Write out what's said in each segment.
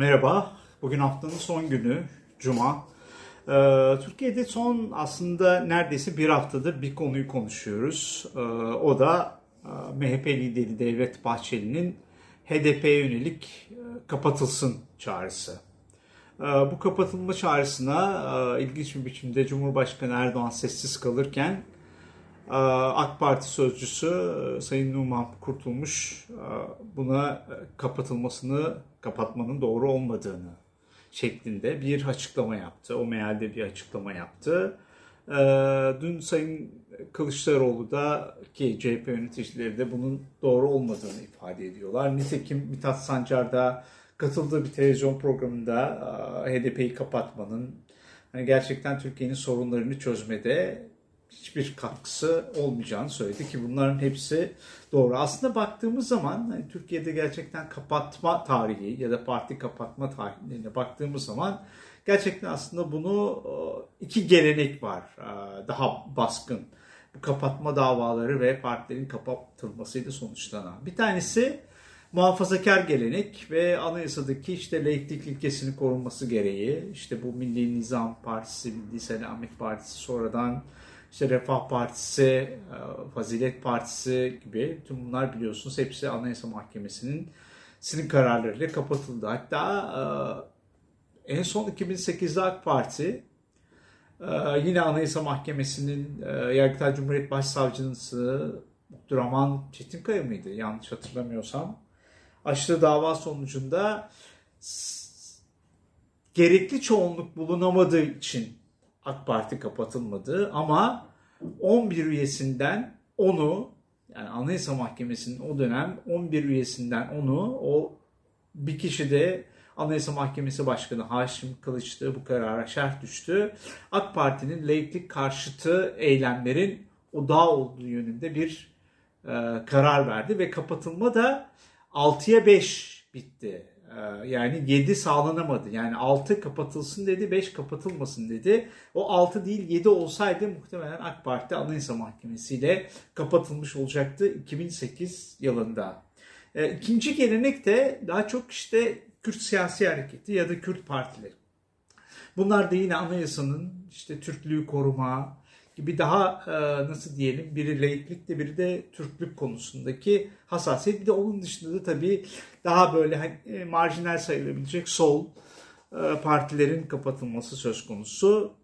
Merhaba, bugün haftanın son günü, Cuma. Ee, Türkiye'de son aslında neredeyse bir haftadır bir konuyu konuşuyoruz. Ee, o da e, MHP lideri Devlet Bahçeli'nin HDP'ye yönelik e, kapatılsın çağrısı. Ee, bu kapatılma çağrısına e, ilginç bir biçimde Cumhurbaşkanı Erdoğan sessiz kalırken e, AK Parti sözcüsü e, Sayın Numan Kurtulmuş e, buna e, kapatılmasını, kapatmanın doğru olmadığını şeklinde bir açıklama yaptı. O mealde bir açıklama yaptı. E, Dün Sayın Kılıçdaroğlu da ki CHP yöneticileri de bunun doğru olmadığını ifade ediyorlar. Nitekim Mithat Sancar da katıldığı bir televizyon programında HDP'yi kapatmanın gerçekten Türkiye'nin sorunlarını çözmede hiçbir katkısı olmayacağını söyledi ki bunların hepsi doğru. Aslında baktığımız zaman hani Türkiye'de gerçekten kapatma tarihi ya da parti kapatma tarihlerine baktığımız zaman gerçekten aslında bunu e, iki gelenek var e, daha baskın. Bu kapatma davaları ve partilerin kapatılmasıyla sonuçlanan. Bir tanesi muhafazakar gelenek ve anayasadaki işte laiklik ilkesinin korunması gereği işte bu Milli Nizam Partisi, Milli Selamet Partisi sonradan işte Refah Partisi, e, Fazilet Partisi gibi tüm bunlar biliyorsunuz hepsi Anayasa Mahkemesi'nin sinin kararlarıyla kapatıldı. Hatta e, en son 2008'de AK Parti e, yine Anayasa Mahkemesi'nin Yargıtay Cumhuriyet Başsavcısı Abdurrahman Çetinkaya mıydı yanlış hatırlamıyorsam açtığı dava sonucunda gerekli çoğunluk bulunamadığı için AK Parti kapatılmadı ama 11 üyesinden onu yani Anayasa Mahkemesi'nin o dönem 11 üyesinden onu o bir kişi de Anayasa Mahkemesi Başkanı Haşim Kılıç'tı bu karara şerh düştü. AK Parti'nin laiklik karşıtı eylemlerin odağı olduğu yönünde bir e, karar verdi ve kapatılma da 6'ya 5 bitti. Ee, yani 7 sağlanamadı. Yani 6 kapatılsın dedi, 5 kapatılmasın dedi. O 6 değil 7 olsaydı muhtemelen AK Parti Anayasa Mahkemesi ile kapatılmış olacaktı 2008 yılında. Ee, ikinci gelenek de daha çok işte Kürt siyasi hareketi ya da Kürt partileri. Bunlar da yine anayasanın işte Türklüğü koruma, gibi daha e, nasıl diyelim biri laiklikte biri de Türklük konusundaki hassasiyet. Bir de onun dışında da tabii daha böyle hani, e, marjinal sayılabilecek sol e, partilerin kapatılması söz konusu.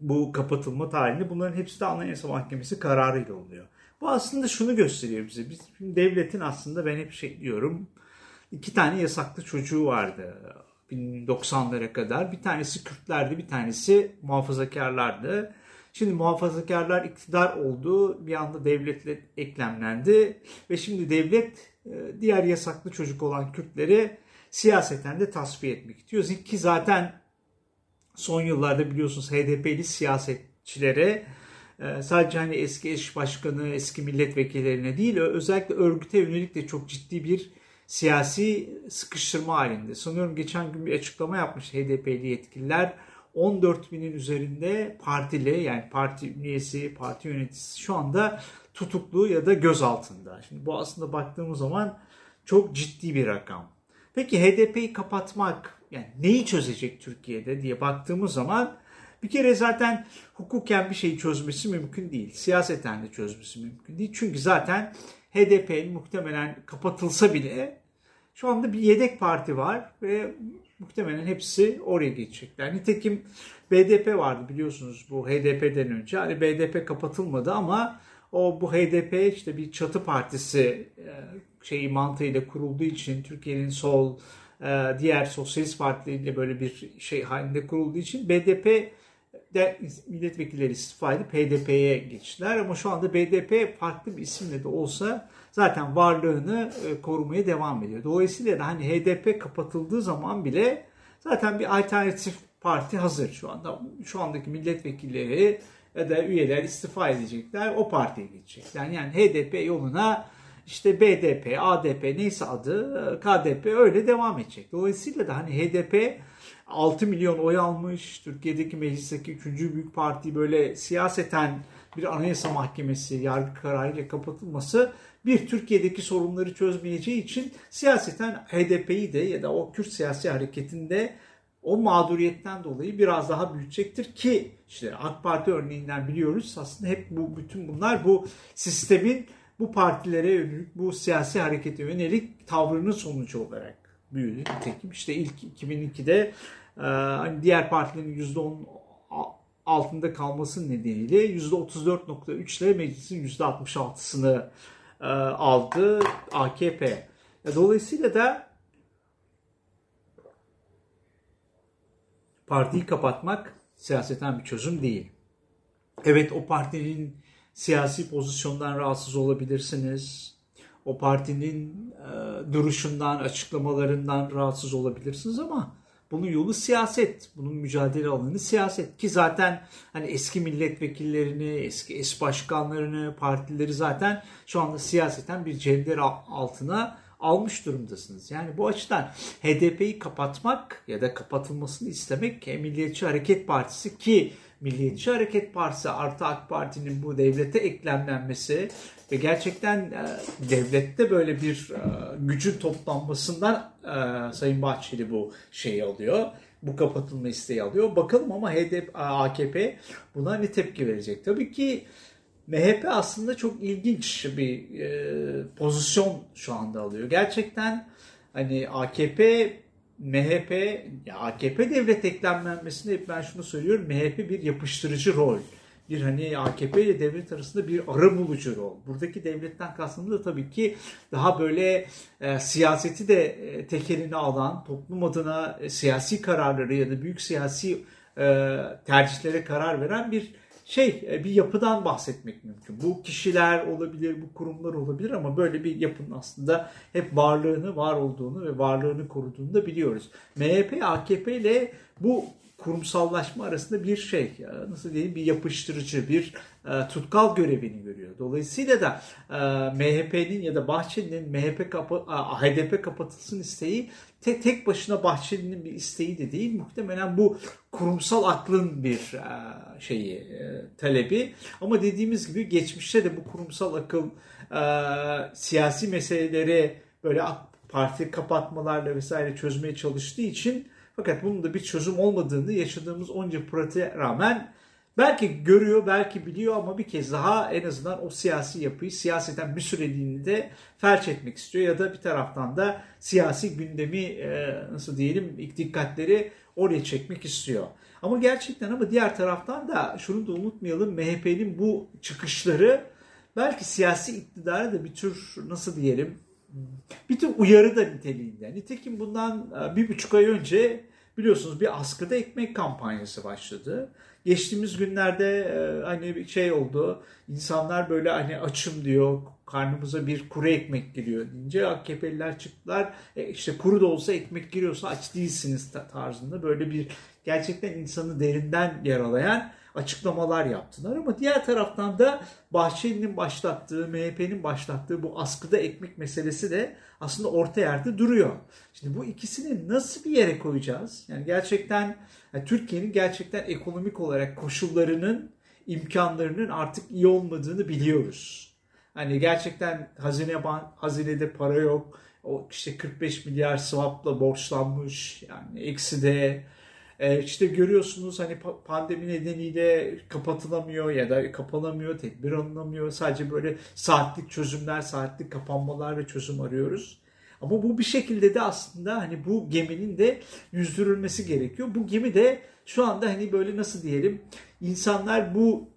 Bu kapatılma tarihinde bunların hepsi de Anayasa Mahkemesi kararıyla oluyor. Bu aslında şunu gösteriyor bize. Biz devletin aslında ben hep şey diyorum iki tane yasaklı çocuğu vardı 1990'lara kadar. Bir tanesi Kürtlerdi, bir tanesi muhafazakarlardı. Şimdi muhafazakarlar iktidar oldu. Bir anda devletle eklemlendi. Ve şimdi devlet e, diğer yasaklı çocuk olan Kürtleri siyaseten de tasfiye etmek istiyor. Ki zaten son yıllarda biliyorsunuz HDP'li siyasetçilere e, sadece hani eski eş başkanı, eski milletvekillerine değil özellikle örgüte yönelik de çok ciddi bir siyasi sıkıştırma halinde. Sanıyorum geçen gün bir açıklama yapmış HDP'li yetkililer 14 binin üzerinde partili yani parti üyesi, parti yöneticisi şu anda tutuklu ya da gözaltında. Şimdi bu aslında baktığımız zaman çok ciddi bir rakam. Peki HDP'yi kapatmak yani neyi çözecek Türkiye'de diye baktığımız zaman bir kere zaten hukuken bir şeyi çözmesi mümkün değil. Siyaseten de çözmesi mümkün değil. Çünkü zaten HDP'nin muhtemelen kapatılsa bile şu anda bir yedek parti var ve muhtemelen hepsi oraya geçecekler. Nitekim BDP vardı biliyorsunuz bu HDP'den önce. Hani BDP kapatılmadı ama o bu HDP işte bir çatı partisi e, şeyi mantığıyla kurulduğu için Türkiye'nin sol e, diğer sosyalist partileriyle böyle bir şey halinde kurulduğu için BDP de milletvekilleri istifa edip HDP'ye geçtiler ama şu anda BDP farklı bir isimle de olsa zaten varlığını e, korumaya devam ediyor. Dolayısıyla da hani HDP kapatıldığı zaman bile zaten bir alternatif parti hazır şu anda. Şu andaki milletvekilleri ya da üyeler istifa edecekler. O partiye geçecekler. Yani HDP yoluna işte BDP, ADP neyse adı KDP öyle devam edecek. Dolayısıyla da hani HDP 6 milyon oy almış. Türkiye'deki meclisteki 3. büyük parti böyle siyaseten bir anayasa mahkemesi yargı kararıyla kapatılması bir Türkiye'deki sorunları çözmeyeceği için siyaseten HDP'yi de ya da o Kürt siyasi hareketinde o mağduriyetten dolayı biraz daha büyütecektir ki işte AK Parti örneğinden biliyoruz aslında hep bu bütün bunlar bu sistemin bu partilere yönelik bu siyasi harekete yönelik tavrının sonucu olarak büyüdü. Nitekim işte ilk 2002'de e, hani diğer partilerin %10 altında kalması nedeniyle %34.3 ile meclisin %66'sını e, aldı AKP. Dolayısıyla da partiyi kapatmak siyaseten bir çözüm değil. Evet o partinin siyasi pozisyondan rahatsız olabilirsiniz. O partinin e, duruşundan, açıklamalarından rahatsız olabilirsiniz ama bunun yolu siyaset. Bunun mücadele alanı siyaset. Ki zaten hani eski milletvekillerini, eski eş başkanlarını, partileri zaten şu anda siyaseten bir cender altına almış durumdasınız. Yani bu açıdan HDP'yi kapatmak ya da kapatılmasını istemek Milliyetçi Hareket Partisi ki Milliyetçi Hareket Partisi artı AK Parti'nin bu devlete eklemlenmesi ve gerçekten e, devlette böyle bir e, gücün toplanmasından e, Sayın Bahçeli bu şeyi alıyor. Bu kapatılma isteği alıyor. Bakalım ama HDP, AKP buna ne tepki verecek? Tabii ki MHP aslında çok ilginç bir e, pozisyon şu anda alıyor. Gerçekten hani AKP MHP ya AKP devlet eklemlenmesinde hep ben şunu söylüyorum. MHP bir yapıştırıcı rol. Bir hani AKP ile devlet arasında bir ara bulucu rol. Buradaki devletten kastım da tabii ki daha böyle e, siyaseti de e, tekeline alan, toplum adına e, siyasi kararları ya da büyük siyasi e, tercihlere karar veren bir şey e, bir yapıdan bahsetmek mümkün. Bu kişiler olabilir, bu kurumlar olabilir ama böyle bir yapının aslında hep varlığını, var olduğunu ve varlığını koruduğunu da biliyoruz. MHP, AKP ile bu kurumsallaşma arasında bir şey, e, nasıl diyeyim bir yapıştırıcı, bir e, tutkal görevini görüyor. Dolayısıyla da e, MHP'nin ya da Bahçeli'nin MHP kapı, HDP kapatılsın isteği tek, tek başına Bahçeli'nin bir isteği de değil. Muhtemelen bu kurumsal aklın bir şeyi, talebi. Ama dediğimiz gibi geçmişte de bu kurumsal akıl siyasi meseleleri böyle parti kapatmalarla vesaire çözmeye çalıştığı için fakat bunun da bir çözüm olmadığını yaşadığımız onca pratiğe rağmen belki görüyor, belki biliyor ama bir kez daha en azından o siyasi yapıyı siyaseten bir süreliğini de felç etmek istiyor ya da bir taraftan da siyasi gündemi e, nasıl diyelim dikkatleri oraya çekmek istiyor. Ama gerçekten ama diğer taraftan da şunu da unutmayalım MHP'nin bu çıkışları belki siyasi iktidara da bir tür nasıl diyelim bir tür uyarı da niteliğinde. Nitekim bundan e, bir buçuk ay önce biliyorsunuz bir askıda ekmek kampanyası başladı. Geçtiğimiz günlerde e, hani bir şey oldu. İnsanlar böyle hani açım diyor, karnımıza bir kuru ekmek giriyor deyince AKP'liler çıktılar. E işte kuru da olsa ekmek giriyorsa aç değilsiniz tarzında böyle bir gerçekten insanı derinden yaralayan açıklamalar yaptılar. Ama diğer taraftan da Bahçeli'nin başlattığı, MHP'nin başlattığı bu askıda ekmek meselesi de aslında orta yerde duruyor. Şimdi bu ikisini nasıl bir yere koyacağız? Yani gerçekten yani Türkiye'nin gerçekten ekonomik olarak koşullarının, imkanlarının artık iyi olmadığını biliyoruz. Hani gerçekten hazine hazinede para yok. O işte 45 milyar swapla borçlanmış. Yani eksi de e, işte görüyorsunuz hani pandemi nedeniyle kapatılamıyor ya da kapanamıyor, tedbir alınamıyor. Sadece böyle saatlik çözümler, saatlik kapanmalarla çözüm arıyoruz. Ama bu bir şekilde de aslında hani bu geminin de yüzdürülmesi gerekiyor. Bu gemi de şu anda hani böyle nasıl diyelim insanlar bu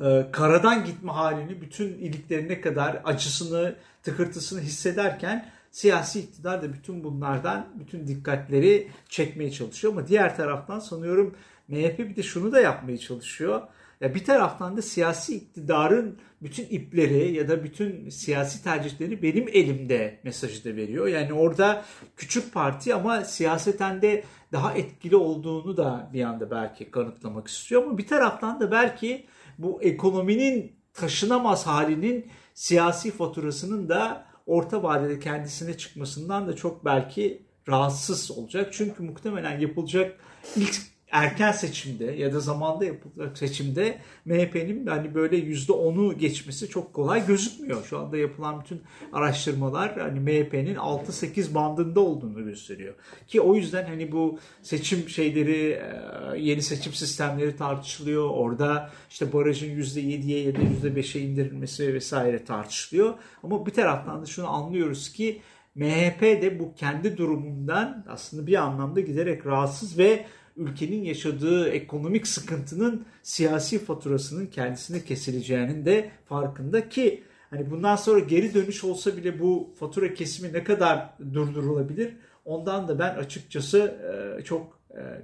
e, karadan gitme halini bütün iliklerine kadar acısını, tıkırtısını hissederken siyasi iktidar da bütün bunlardan bütün dikkatleri çekmeye çalışıyor. Ama diğer taraftan sanıyorum MHP bir de şunu da yapmaya çalışıyor. Ya bir taraftan da siyasi iktidarın bütün ipleri ya da bütün siyasi tercihleri benim elimde mesajı da veriyor. Yani orada küçük parti ama siyaseten de daha etkili olduğunu da bir anda belki kanıtlamak istiyor. Ama bir taraftan da belki bu ekonominin taşınamaz halinin siyasi faturasının da orta vadede kendisine çıkmasından da çok belki rahatsız olacak. Çünkü muhtemelen yapılacak ilk erken seçimde ya da zamanda yapılacak seçimde MHP'nin hani böyle %10'u geçmesi çok kolay gözükmüyor. Şu anda yapılan bütün araştırmalar hani MHP'nin 6-8 bandında olduğunu gösteriyor. Ki o yüzden hani bu seçim şeyleri e, yeni seçim sistemleri tartışılıyor. Orada işte barajın %7'ye ya da %5'e indirilmesi vesaire tartışılıyor. Ama bir taraftan da şunu anlıyoruz ki MHP de bu kendi durumundan aslında bir anlamda giderek rahatsız ve ülkenin yaşadığı ekonomik sıkıntının siyasi faturasının kendisine kesileceğinin de farkında ki hani bundan sonra geri dönüş olsa bile bu fatura kesimi ne kadar durdurulabilir ondan da ben açıkçası çok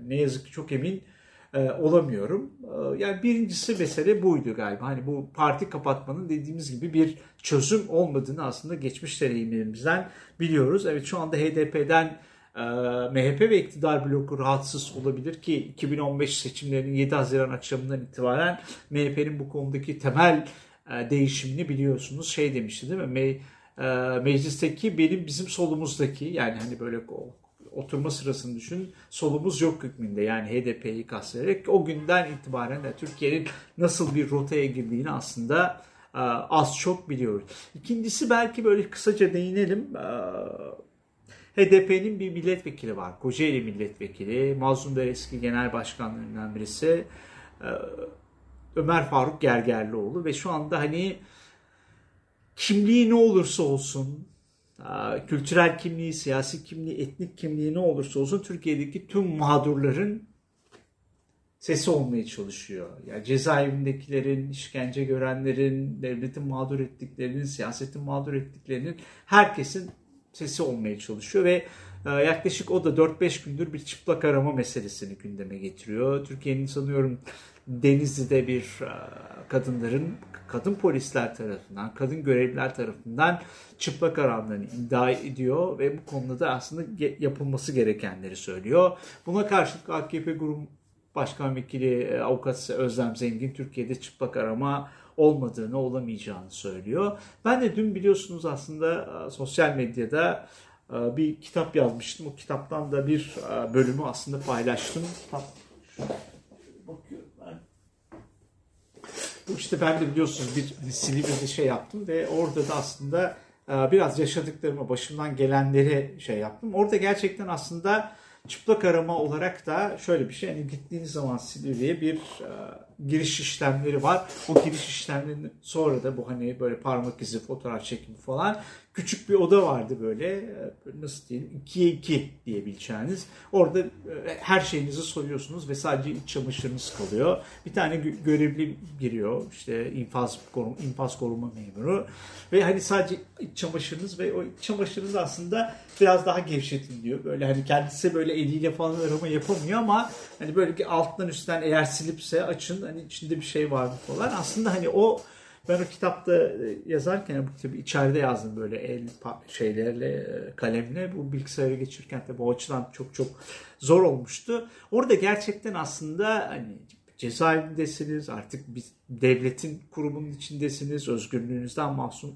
ne yazık ki çok emin olamıyorum. Yani birincisi mesele buydu galiba. Hani bu parti kapatmanın dediğimiz gibi bir çözüm olmadığını aslında geçmiş deneyimlerimizden biliyoruz. Evet şu anda HDP'den e, MHP ve iktidar bloku rahatsız olabilir ki 2015 seçimlerinin 7 Haziran akşamından itibaren MHP'nin bu konudaki temel e, değişimini biliyorsunuz. Şey demişti değil mi? Me, e, meclisteki benim bizim solumuzdaki yani hani böyle oturma sırasını düşün solumuz yok hükmünde yani HDP'yi kastederek o günden itibaren de Türkiye'nin nasıl bir rotaya girdiğini aslında az çok biliyoruz. İkincisi belki böyle kısaca değinelim. HDP'nin bir milletvekili var. Kocaeli milletvekili. Mazlum eski genel başkanlarından birisi. Ömer Faruk Gergerlioğlu ve şu anda hani kimliği ne olursa olsun kültürel kimliği, siyasi kimliği, etnik kimliği ne olursa olsun Türkiye'deki tüm mağdurların sesi olmaya çalışıyor. Yani cezaevindekilerin, işkence görenlerin, devletin mağdur ettiklerinin, siyasetin mağdur ettiklerinin herkesin sesi olmaya çalışıyor ve e, yaklaşık o da 4-5 gündür bir çıplak arama meselesini gündeme getiriyor. Türkiye'nin sanıyorum Denizli'de bir e, kadınların, kadın polisler tarafından, kadın görevliler tarafından çıplak arandığını iddia ediyor ve bu konuda da aslında yapılması gerekenleri söylüyor. Buna karşılık AKP Grup Başkan Vekili e, Avukat Özlem Zengin Türkiye'de çıplak arama olmadığını, olamayacağını söylüyor. Ben de dün biliyorsunuz aslında e, sosyal medyada e, bir kitap yazmıştım. O kitaptan da bir bölümü aslında paylaştım. Kitap işte ben de biliyorsunuz bir Silivri'de şey yaptım ve orada da aslında biraz yaşadıklarımı, başımdan gelenleri şey yaptım. Orada gerçekten aslında çıplak arama olarak da şöyle bir şey. Yani gittiğiniz zaman Silivri'ye bir giriş işlemleri var. O giriş işlemlerinin sonra da bu hani böyle parmak izi, fotoğraf çekimi falan küçük bir oda vardı böyle e, nasıl diyeyim ikiye iki diyebileceğiniz. Orada e, her şeyinizi soyuyorsunuz ve sadece iç çamaşırınız kalıyor. Bir tane görevli giriyor işte infaz koruma, infaz koruma memuru ve hani sadece iç çamaşırınız ve o iç çamaşırınız aslında biraz daha gevşetin diyor. Böyle hani kendisi böyle eliyle falan arama yapamıyor ama hani böyle alttan üstten eğer silipse açın hani içinde bir şey var falan. Aslında hani o ben o kitapta e, yazarken bu kitabı içeride yazdım böyle el şeylerle e, kalemle bu bilgisayara geçirirken de bu açıdan çok çok zor olmuştu. Orada gerçekten aslında hani cezaevindesiniz artık bir devletin kurumunun içindesiniz özgürlüğünüzden mahsum,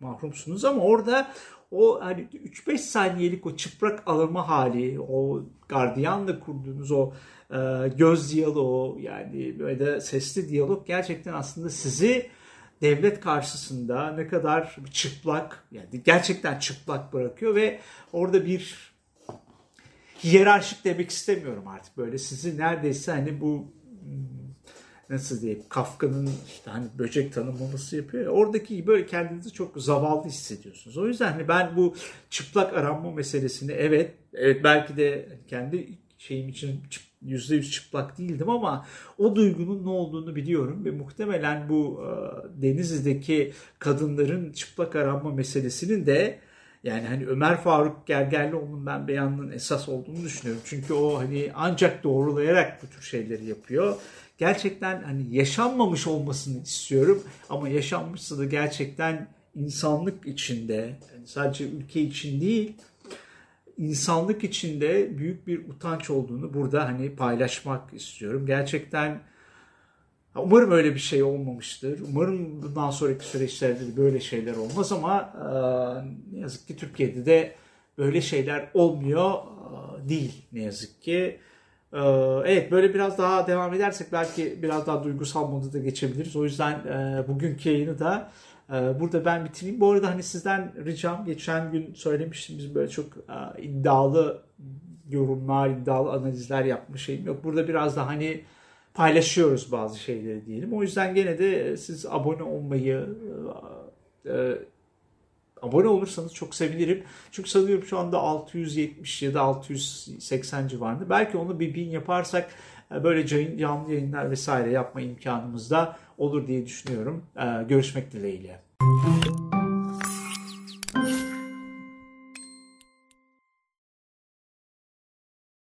mahrumsunuz ama orada o hani 3-5 saniyelik o çıprak alınma hali, o gardiyanla kurduğunuz o ee, göz diyaloğu yani böyle sesli diyalog gerçekten aslında sizi devlet karşısında ne kadar çıplak yani gerçekten çıplak bırakıyor ve orada bir hiyerarşik demek istemiyorum artık böyle sizi neredeyse hani bu hmm, nasıl diyeyim Kafka'nın işte hani böcek tanımlaması yapıyor. Ya, oradaki böyle kendinizi çok zavallı hissediyorsunuz. O yüzden hani ben bu çıplak aranma meselesini evet evet belki de kendi şeyim için çıplak %100 çıplak değildim ama o duygunun ne olduğunu biliyorum ve muhtemelen bu e, Denizli'deki kadınların çıplak aranma meselesinin de yani hani Ömer Faruk Gergerlioğlu'nun ben beyanının esas olduğunu düşünüyorum. Çünkü o hani ancak doğrulayarak bu tür şeyleri yapıyor. Gerçekten hani yaşanmamış olmasını istiyorum ama yaşanmışsa da gerçekten insanlık içinde yani sadece ülke için değil insanlık içinde büyük bir utanç olduğunu burada hani paylaşmak istiyorum. Gerçekten umarım öyle bir şey olmamıştır. Umarım bundan sonraki süreçlerde de böyle şeyler olmaz ama ne yazık ki Türkiye'de de böyle şeyler olmuyor değil ne yazık ki. Ee, evet böyle biraz daha devam edersek belki biraz daha duygusal moda da geçebiliriz. O yüzden e, bugünkü yayını da e, burada ben bitireyim. Bu arada hani sizden ricam geçen gün söylemiştim biz böyle çok e, iddialı yorumlar, iddialı analizler yapma şeyim yok. Burada biraz da hani paylaşıyoruz bazı şeyleri diyelim. O yüzden gene de siz abone olmayı e, abone olursanız çok sevinirim. Çünkü sanıyorum şu anda 670 ya da 680 civarında. Belki onu bir bin yaparsak e, böyle canlı yayınlar vesaire yapma imkanımız da olur diye düşünüyorum. E, görüşmek dileğiyle.